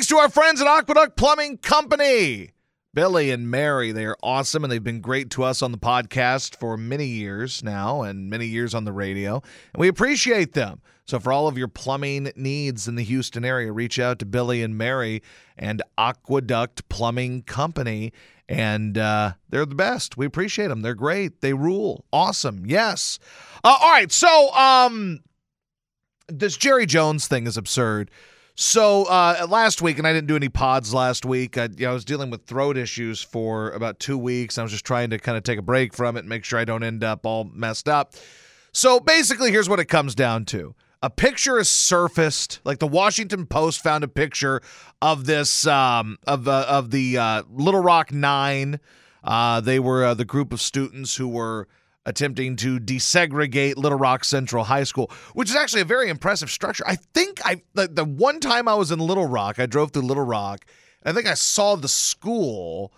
Thanks to our friends at Aqueduct Plumbing Company. Billy and Mary, they are awesome and they've been great to us on the podcast for many years now and many years on the radio. And we appreciate them. So, for all of your plumbing needs in the Houston area, reach out to Billy and Mary and Aqueduct Plumbing Company. And uh, they're the best. We appreciate them. They're great. They rule. Awesome. Yes. Uh, all right. So, um, this Jerry Jones thing is absurd. So uh, last week, and I didn't do any pods last week. I, you know, I was dealing with throat issues for about two weeks. I was just trying to kind of take a break from it and make sure I don't end up all messed up. So basically, here's what it comes down to. A picture is surfaced, like the Washington Post found a picture of this um, of uh, of the uh, Little Rock Nine. Uh, they were uh, the group of students who were attempting to desegregate Little Rock Central High School, which is actually a very impressive structure. I think I the, the one time I was in Little Rock, I drove through Little Rock, I think I saw the school,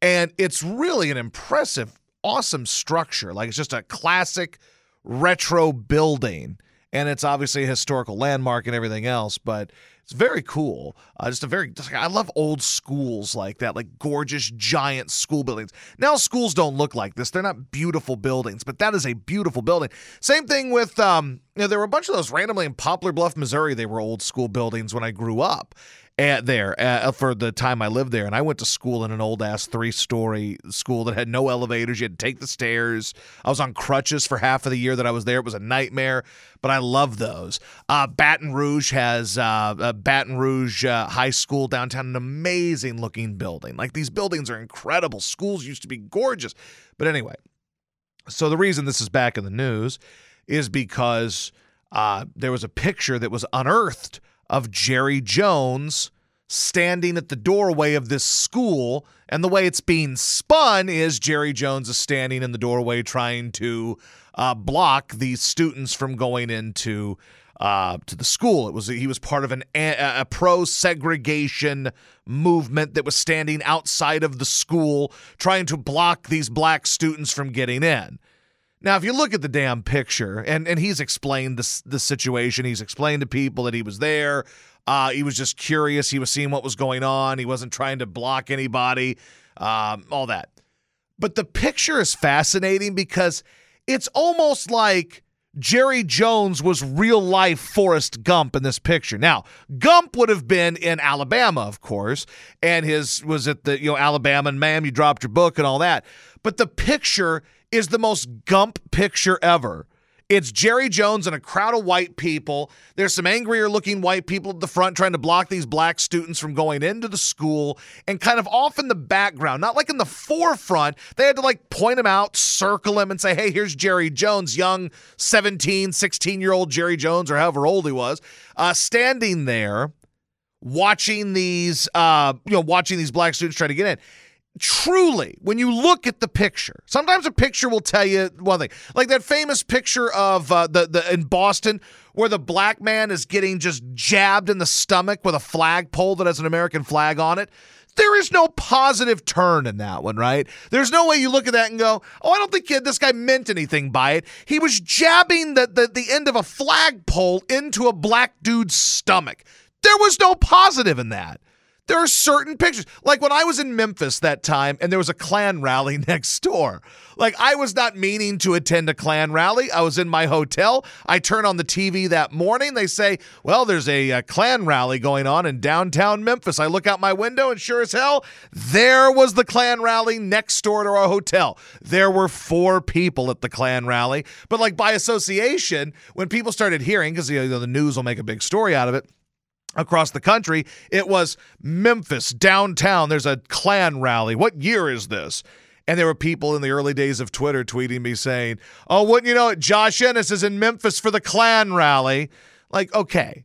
and it's really an impressive, awesome structure. Like it's just a classic retro building. And it's obviously a historical landmark and everything else, but it's very cool. Uh, just a very, just, I love old schools like that, like gorgeous, giant school buildings. Now, schools don't look like this. They're not beautiful buildings, but that is a beautiful building. Same thing with, um, you know, there were a bunch of those randomly in Poplar Bluff, Missouri. They were old school buildings when I grew up at there uh, for the time I lived there. And I went to school in an old ass three story school that had no elevators. You had to take the stairs. I was on crutches for half of the year that I was there. It was a nightmare, but I love those. Uh, Baton Rouge has uh, Baton Rouge uh, High School downtown, an amazing looking building. Like these buildings are incredible. Schools used to be gorgeous. But anyway, so the reason this is back in the news is because uh, there was a picture that was unearthed of Jerry Jones standing at the doorway of this school. And the way it's being spun is Jerry Jones is standing in the doorway trying to uh, block these students from going into uh, to the school. It was he was part of an a, a pro segregation movement that was standing outside of the school trying to block these black students from getting in. Now, if you look at the damn picture, and, and he's explained the, the situation, he's explained to people that he was there. Uh, he was just curious. He was seeing what was going on. He wasn't trying to block anybody, um, all that. But the picture is fascinating because it's almost like Jerry Jones was real life Forrest Gump in this picture. Now, Gump would have been in Alabama, of course, and his was at the, you know, Alabama and ma'am, you dropped your book and all that. But the picture is the most Gump picture ever. It's Jerry Jones and a crowd of white people. There's some angrier looking white people at the front trying to block these black students from going into the school and kind of off in the background, not like in the forefront. They had to like point him out, circle him, and say, hey, here's Jerry Jones, young 17, 16 year old Jerry Jones, or however old he was, uh, standing there watching these, uh, you know, watching these black students try to get in truly, when you look at the picture, sometimes a picture will tell you one thing. Like that famous picture of uh, the the in Boston where the black man is getting just jabbed in the stomach with a flagpole that has an American flag on it. There is no positive turn in that one, right? There's no way you look at that and go, "Oh, I don't think this guy meant anything by it." He was jabbing the the, the end of a flagpole into a black dude's stomach. There was no positive in that. There are certain pictures. Like when I was in Memphis that time and there was a Klan rally next door. Like I was not meaning to attend a Klan rally. I was in my hotel. I turn on the TV that morning. They say, well, there's a, a Klan rally going on in downtown Memphis. I look out my window and sure as hell, there was the Klan rally next door to our hotel. There were four people at the Klan rally. But like by association, when people started hearing, because you know, the news will make a big story out of it, across the country. It was Memphis, downtown. There's a Klan rally. What year is this? And there were people in the early days of Twitter tweeting me saying, Oh, wouldn't you know it? Josh Innes is in Memphis for the Klan rally. Like, okay.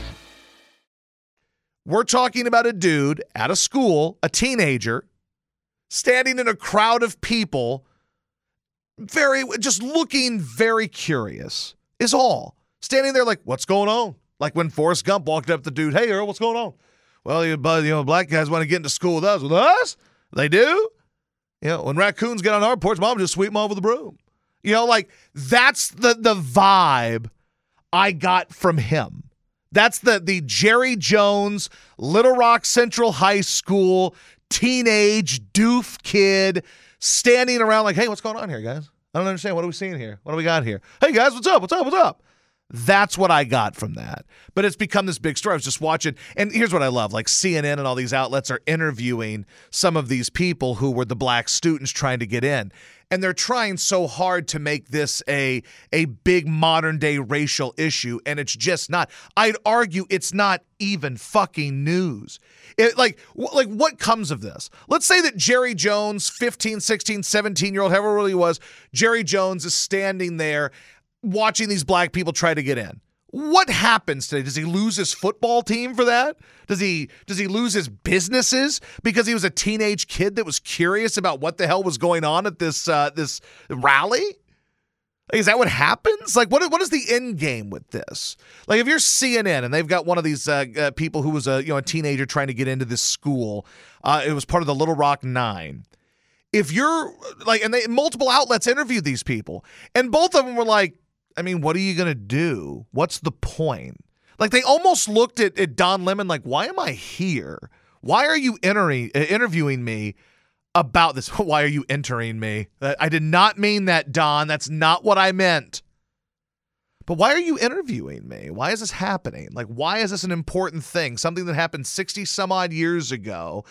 We're talking about a dude at a school, a teenager, standing in a crowd of people, very, just looking very curious, is all. Standing there like, what's going on? Like when Forrest Gump walked up to the dude, hey, Earl, what's going on? Well, you, you know, black guys want to get into school with us. With us? They do? You know, when raccoons get on our porch, mom just sweep them with a broom. You know, like that's the the vibe I got from him. That's the the Jerry Jones, Little Rock Central High School teenage doof kid standing around like, "Hey, what's going on here, guys? I don't understand. What are we seeing here? What do we got here? Hey, guys, what's up? What's up? What's up?" That's what I got from that. But it's become this big story. I was just watching, and here's what I love like CNN and all these outlets are interviewing some of these people who were the black students trying to get in. And they're trying so hard to make this a, a big modern day racial issue, and it's just not. I'd argue it's not even fucking news. It, like, like what comes of this? Let's say that Jerry Jones, 15, 16, 17 year old, however old he was, Jerry Jones is standing there watching these black people try to get in. What happens today? Does he lose his football team for that? Does he does he lose his businesses because he was a teenage kid that was curious about what the hell was going on at this uh, this rally? Is that what happens? Like, what what is the end game with this? Like, if you're CNN and they've got one of these uh, uh, people who was a you know a teenager trying to get into this school, uh, it was part of the Little Rock Nine. If you're like, and they multiple outlets interviewed these people, and both of them were like, I mean, what are you going to do? What's the point? Like they almost looked at, at Don Lemon like, why am I here? Why are you entering, uh, interviewing me about this? Why are you entering me? I did not mean that, Don. That's not what I meant. But why are you interviewing me? Why is this happening? Like, why is this an important thing? Something that happened 60 some odd years ago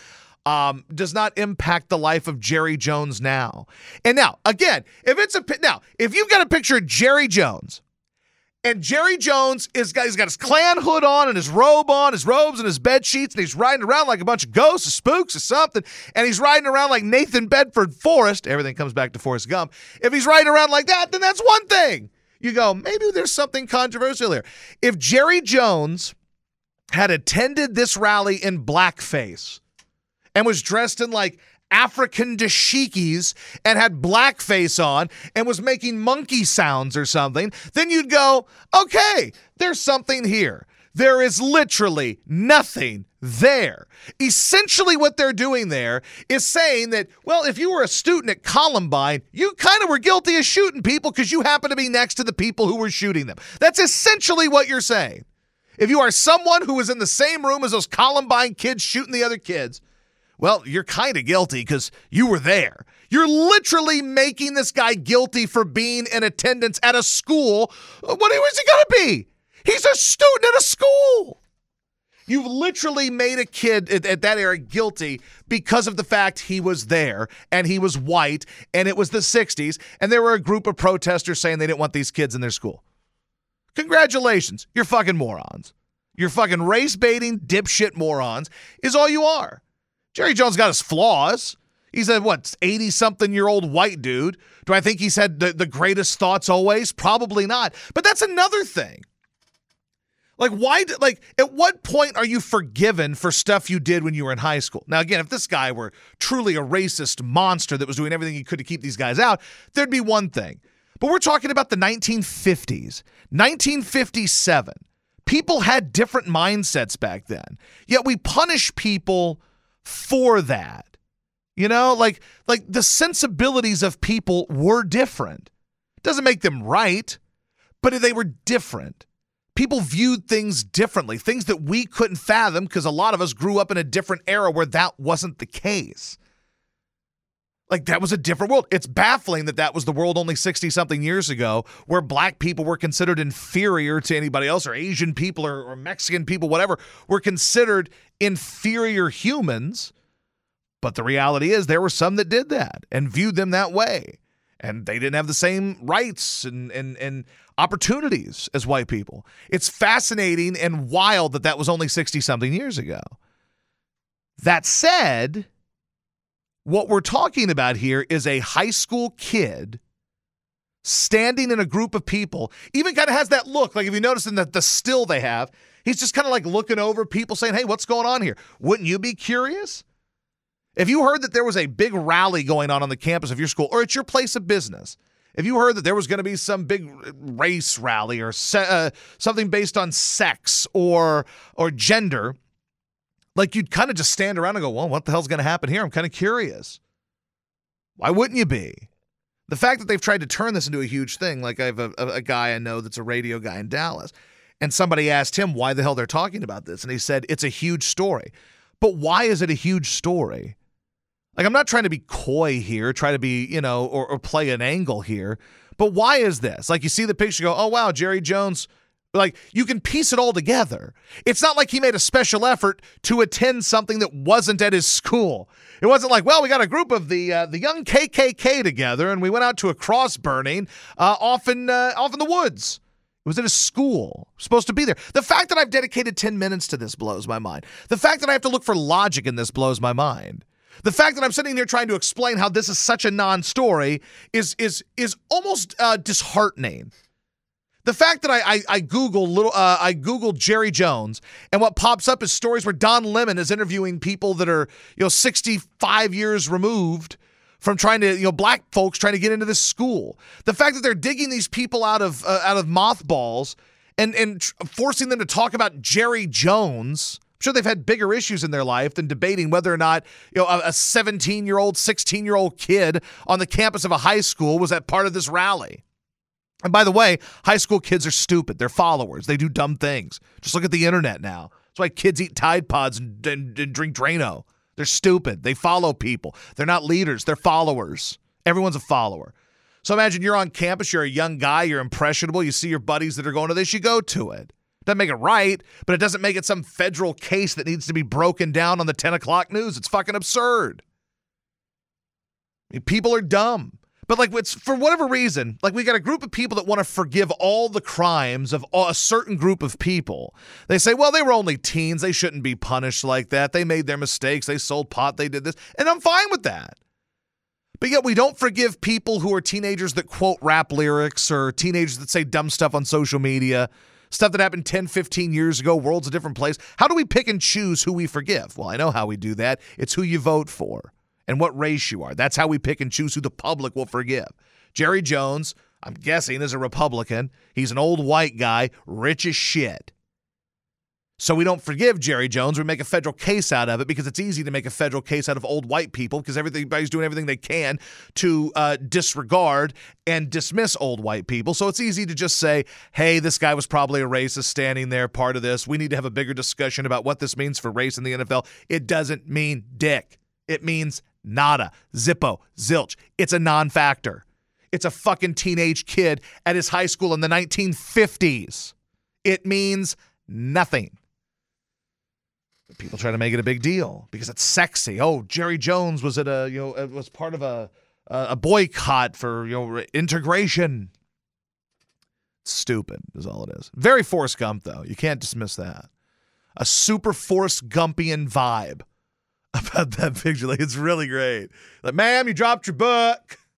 um, does not impact the life of Jerry Jones now. And now, again, if it's a now, if you've got a picture of Jerry Jones And Jerry Jones is got he's got his Klan hood on and his robe on, his robes and his bed sheets, and he's riding around like a bunch of ghosts or spooks or something. And he's riding around like Nathan Bedford Forrest. Everything comes back to Forrest Gump. If he's riding around like that, then that's one thing. You go, maybe there's something controversial here. If Jerry Jones had attended this rally in blackface and was dressed in like African dashikis and had blackface on and was making monkey sounds or something, then you'd go, okay, there's something here. There is literally nothing there. Essentially, what they're doing there is saying that, well, if you were a student at Columbine, you kind of were guilty of shooting people because you happen to be next to the people who were shooting them. That's essentially what you're saying. If you are someone who was in the same room as those Columbine kids shooting the other kids, well, you're kind of guilty because you were there. You're literally making this guy guilty for being in attendance at a school. Uh, what was he going to be? He's a student at a school. You've literally made a kid at, at, that era guilty because of the fact he was there and he was white and it was the 60s and there were a group of protesters saying they didn't want these kids in their school. Congratulations. You're fucking morons. You're fucking race baiting dipshit morons, is all you are. Jerry Jones got his flaws. He's a what, 80 something year old white dude. Do I think he's had the, the greatest thoughts always? Probably not. But that's another thing. Like, why, like, at what point are you forgiven for stuff you did when you were in high school? Now, again, if this guy were truly a racist monster that was doing everything he could to keep these guys out, there'd be one thing. But we're talking about the 1950s, 1957. People had different mindsets back then, yet we punish people for that. You know, like like the sensibilities of people were different. Doesn't make them right, but they were different. People viewed things differently, things that we couldn't fathom because a lot of us grew up in a different era where that wasn't the case. Like that was a different world. It's baffling that that was the world only 60 something years ago where black people were considered inferior to anybody else or Asian people or, or, Mexican people, whatever, were considered inferior humans. But the reality is there were some that did that and viewed them that way. And they didn't have the same rights and, and, and opportunities as white people. It's fascinating and wild that that was only 60 something years ago. That said, what we're talking about here is a high school kid standing in a group of people, even kind of has that look. Like if you notice in the, the still they have, he's just kind of like looking over people saying, Hey, what's going on here? Wouldn't you be curious? If you heard that there was a big rally going on on the campus of your school or at your place of business, if you heard that there was going to be some big race rally or se- uh, something based on sex or or gender, like you'd kind of just stand around and go, "Well, what the hell's going to happen here?" I'm kind of curious. Why wouldn't you be? The fact that they've tried to turn this into a huge thing, like I have a, a guy I know that's a radio guy in Dallas, and somebody asked him why the hell they're talking about this, and he said it's a huge story. But why is it a huge story? Like, I'm not trying to be coy here, try to be, you know, or, or play an angle here. But why is this? Like, you see the picture, go, oh, wow, Jerry Jones. Like, you can piece it all together. It's not like he made a special effort to attend something that wasn't at his school. It wasn't like, well, we got a group of the uh, the young KKK together and we went out to a cross burning uh, off in uh, off in the woods. It was at a school, supposed to be there. The fact that I've dedicated 10 minutes to this blows my mind. The fact that I have to look for logic in this blows my mind. The fact that I'm sitting here trying to explain how this is such a non-story is is is almost uh, disheartening. The fact that I I, I Google little uh, I Googled Jerry Jones and what pops up is stories where Don Lemon is interviewing people that are you know 65 years removed from trying to you know black folks trying to get into this school. The fact that they're digging these people out of uh, out of mothballs and and tr- forcing them to talk about Jerry Jones. I'm sure they've had bigger issues in their life than debating whether or not you know a 17 year old 16 year old kid on the campus of a high school was at part of this rally. And by the way high school kids are stupid. They're followers. They do dumb things. Just look at the internet now. That's why kids eat tide pods and, and, and drink drano they're stupid they follow people they're not leaders they're followers everyone's a follower so imagine you're on campus you're a young guy you're impressionable you see your buddies that are going to this you go to it doesn't make it right, but it doesn't make it some federal case that needs to be broken down on the 10 o'clock news. It's fucking absurd. I mean, people are dumb. But like, it's for whatever reason, like we got a group of people that want to forgive all the crimes of a certain group of people. They say, well, they were only teens; they shouldn't be punished like that. They made their mistakes. They sold pot. They did this, and I'm fine with that. But yet we don't forgive people who are teenagers that quote rap lyrics or teenagers that say dumb stuff on social media, stuff that happened 10, 15 years ago, world's a different place. How do we pick and choose who we forgive? Well, I know how we do that. It's who you vote for and what race you are. That's how we pick and choose who the public will forgive. Jerry Jones, I'm guessing, is a Republican. He's an old white guy, rich as shit. So we don't forgive Jerry Jones. We make a federal case out of it because it's easy to make a federal case out of old white people because everybody's doing everything they can to uh, disregard and dismiss old white people. So it's easy to just say, hey, this guy was probably a racist standing there, part of this. We need to have a bigger discussion about what this means for race in the NFL. It doesn't mean dick, it means nada, zippo, zilch. It's a non factor. It's a fucking teenage kid at his high school in the 1950s. It means nothing. People try to make it a big deal because it's sexy. Oh, Jerry Jones was at a you know it was part of a a boycott for you know integration. Stupid is all it is. Very Forrest Gump though. You can't dismiss that. A super Forrest Gumpian vibe about that picture. Like it's really great. Like, ma'am, you dropped your book.